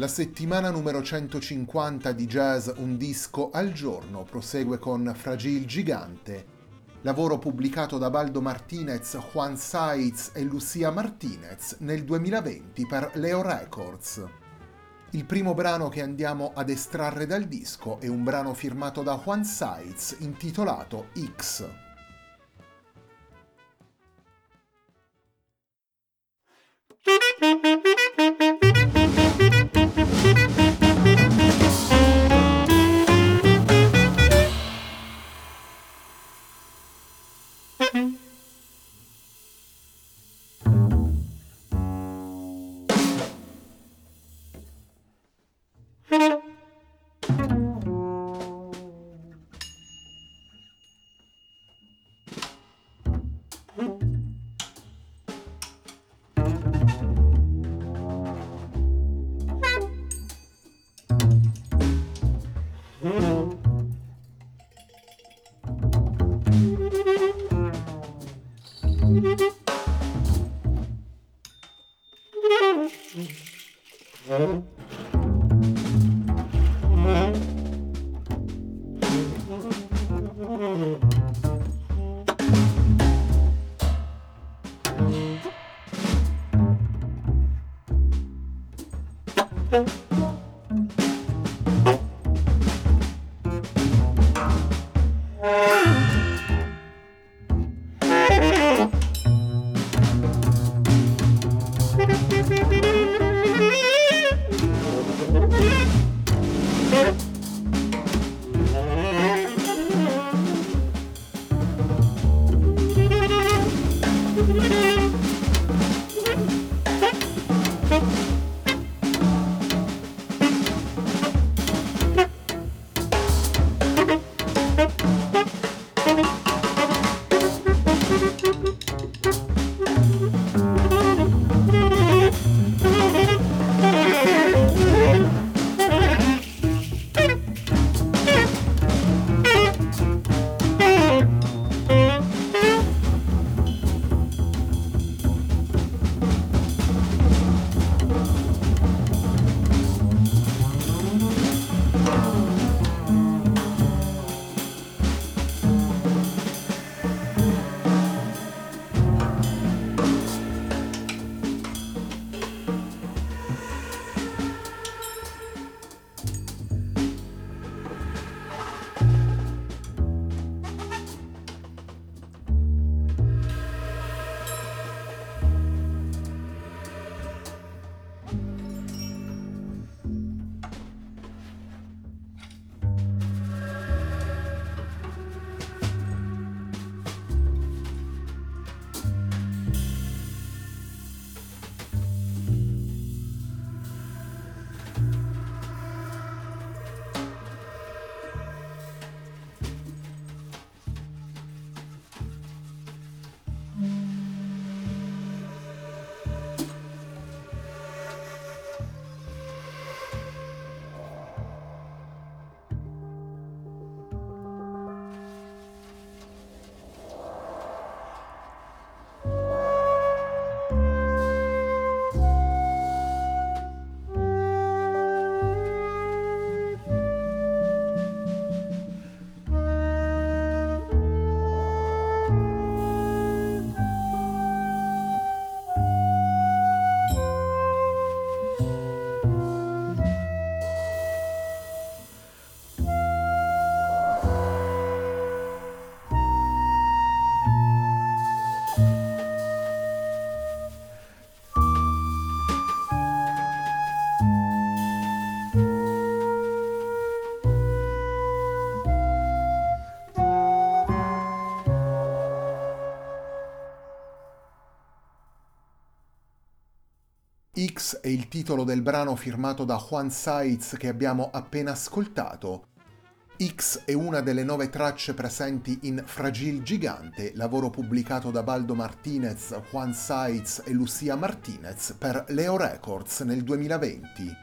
La settimana numero 150 di Jazz Un disco al giorno prosegue con Fragile Gigante, lavoro pubblicato da Baldo Martinez, Juan Saiz e Lucia Martinez nel 2020 per Leo Records. Il primo brano che andiamo ad estrarre dal disco è un brano firmato da Juan Saiz intitolato X. Mm-hmm. È il titolo del brano firmato da Juan Saiz che abbiamo appena ascoltato. X è una delle nove tracce presenti in Fragile Gigante, lavoro pubblicato da Baldo Martinez, Juan Saiz e Lucia Martinez per Leo Records nel 2020.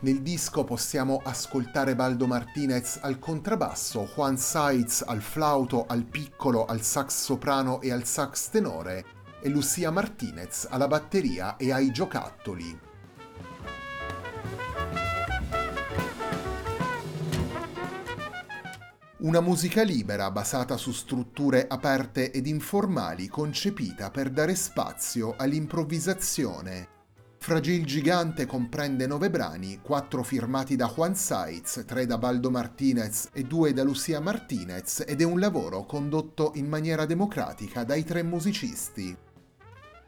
Nel disco possiamo ascoltare Baldo Martinez al contrabbasso, Juan Saiz al flauto, al piccolo, al sax soprano e al sax tenore e Lucia Martinez alla batteria e ai giocattoli. Una musica libera basata su strutture aperte ed informali concepita per dare spazio all'improvvisazione. Fragil Gigante comprende nove brani, quattro firmati da Juan Saiz, tre da Baldo Martinez e due da Lucia Martinez ed è un lavoro condotto in maniera democratica dai tre musicisti.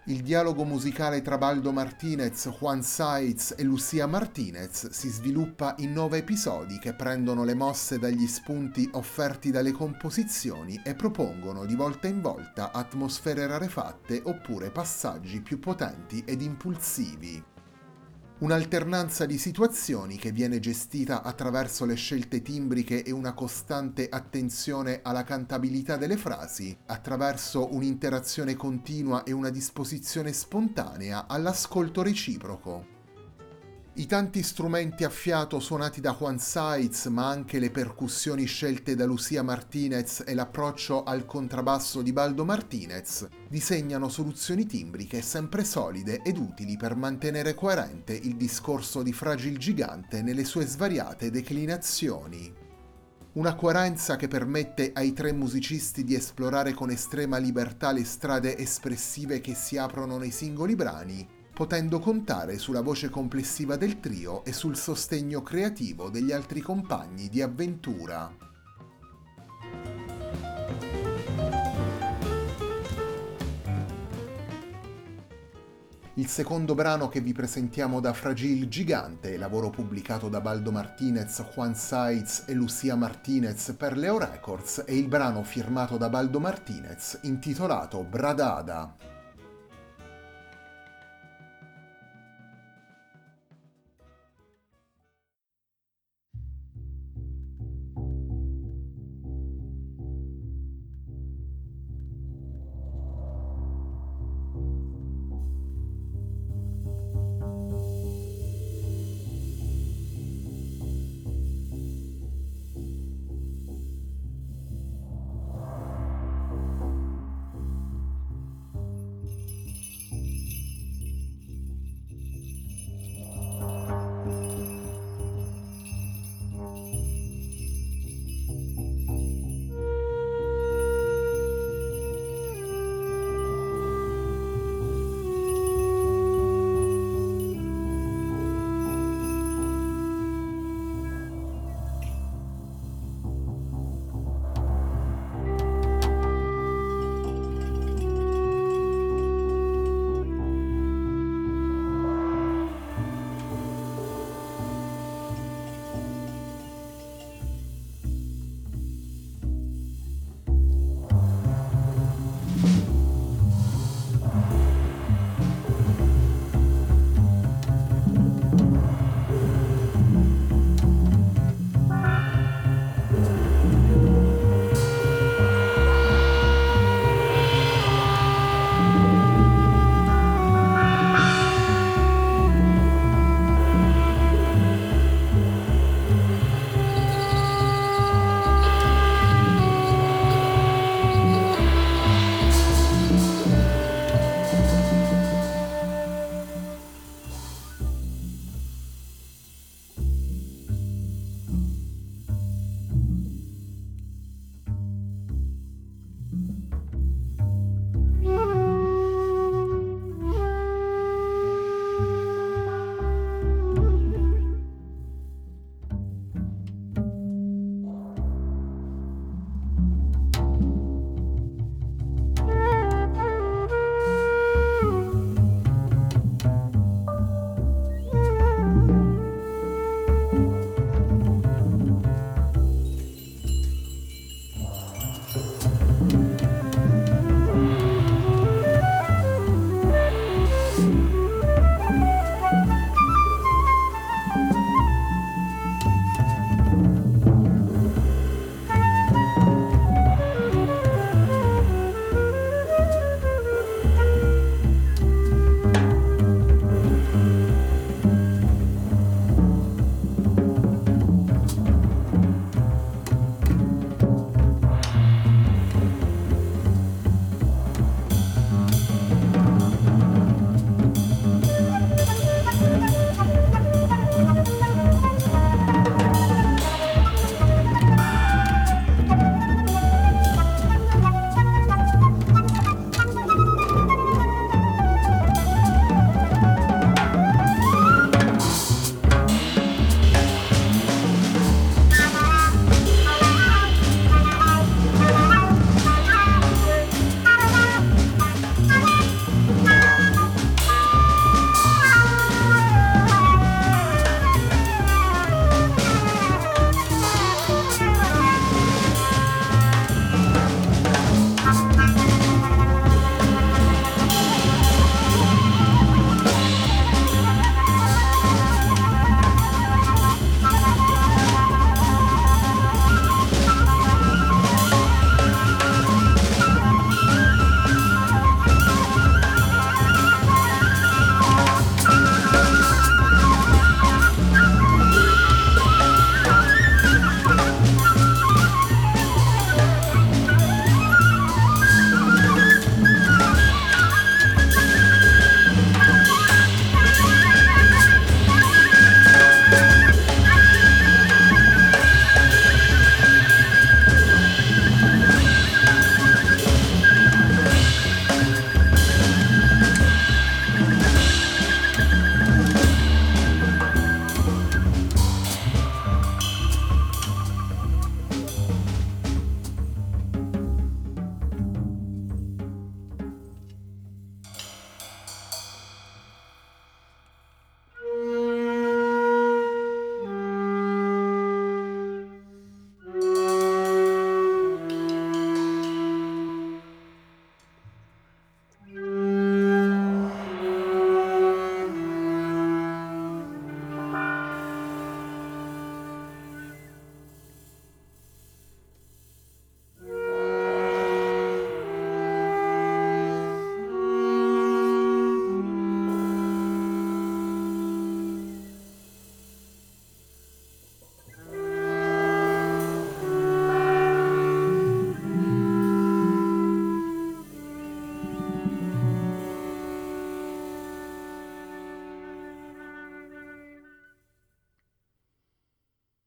Il dialogo musicale tra Baldo Martinez, Juan Saiz e Lucia Martinez si sviluppa in nove episodi che prendono le mosse dagli spunti offerti dalle composizioni e propongono di volta in volta atmosfere rarefatte oppure passaggi più potenti ed impulsivi. Un'alternanza di situazioni che viene gestita attraverso le scelte timbriche e una costante attenzione alla cantabilità delle frasi, attraverso un'interazione continua e una disposizione spontanea all'ascolto reciproco. I tanti strumenti a fiato suonati da Juan Saiz, ma anche le percussioni scelte da Lucia Martinez e l'approccio al contrabbasso di Baldo Martinez, disegnano soluzioni timbriche sempre solide ed utili per mantenere coerente il discorso di Fragile Gigante nelle sue svariate declinazioni. Una coerenza che permette ai tre musicisti di esplorare con estrema libertà le strade espressive che si aprono nei singoli brani potendo contare sulla voce complessiva del trio e sul sostegno creativo degli altri compagni di avventura. Il secondo brano che vi presentiamo da Fragile Gigante, lavoro pubblicato da Baldo Martinez, Juan Saiz e Lucia Martinez per Leo Records, è il brano firmato da Baldo Martinez intitolato Bradada.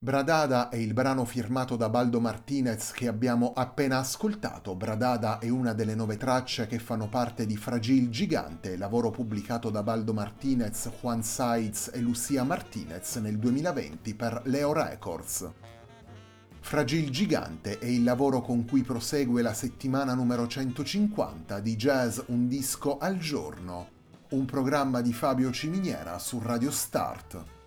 Bradada è il brano firmato da Baldo Martinez che abbiamo appena ascoltato. Bradada è una delle nove tracce che fanno parte di Fragil Gigante, lavoro pubblicato da Baldo Martinez, Juan Saiz e Lucia Martinez nel 2020 per Leo Records. Fragil Gigante è il lavoro con cui prosegue la settimana numero 150 di Jazz Un disco al giorno, un programma di Fabio Ciminiera su Radio Start.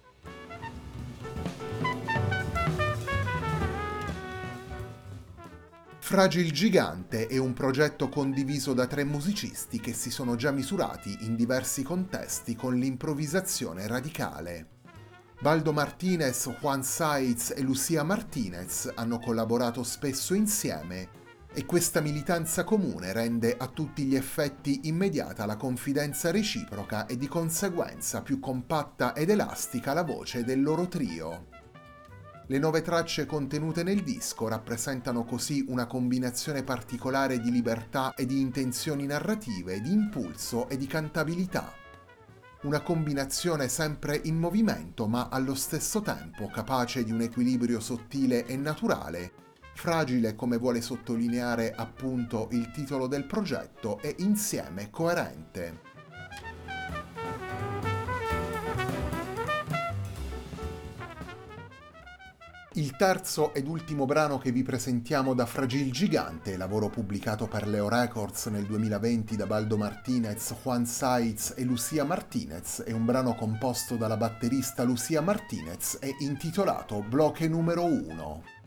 Fragil Gigante è un progetto condiviso da tre musicisti che si sono già misurati in diversi contesti con l'improvvisazione radicale. Baldo Martinez, Juan Saiz e Lucia Martinez hanno collaborato spesso insieme e questa militanza comune rende a tutti gli effetti immediata la confidenza reciproca e di conseguenza più compatta ed elastica la voce del loro trio. Le nove tracce contenute nel disco rappresentano così una combinazione particolare di libertà e di intenzioni narrative, di impulso e di cantabilità. Una combinazione sempre in movimento ma allo stesso tempo capace di un equilibrio sottile e naturale, fragile come vuole sottolineare appunto il titolo del progetto e insieme coerente. Il terzo ed ultimo brano che vi presentiamo da Fragil Gigante, lavoro pubblicato per Leo Records nel 2020 da Baldo Martinez, Juan Saiz e Lucia Martinez, è un brano composto dalla batterista Lucia Martinez e intitolato Bloche numero 1.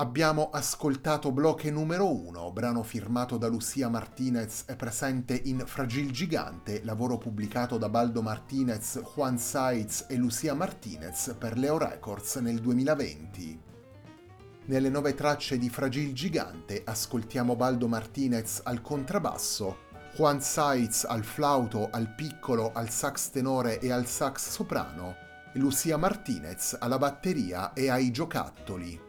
Abbiamo ascoltato Bloche numero 1, brano firmato da Lucia Martinez e presente in Fragil Gigante, lavoro pubblicato da Baldo Martinez, Juan Saiz e Lucia Martinez per Leo Records nel 2020. Nelle nove tracce di Fragil Gigante ascoltiamo Baldo Martinez al contrabbasso, Juan Saiz al flauto, al piccolo, al sax tenore e al sax soprano, e Lucia Martinez alla batteria e ai giocattoli.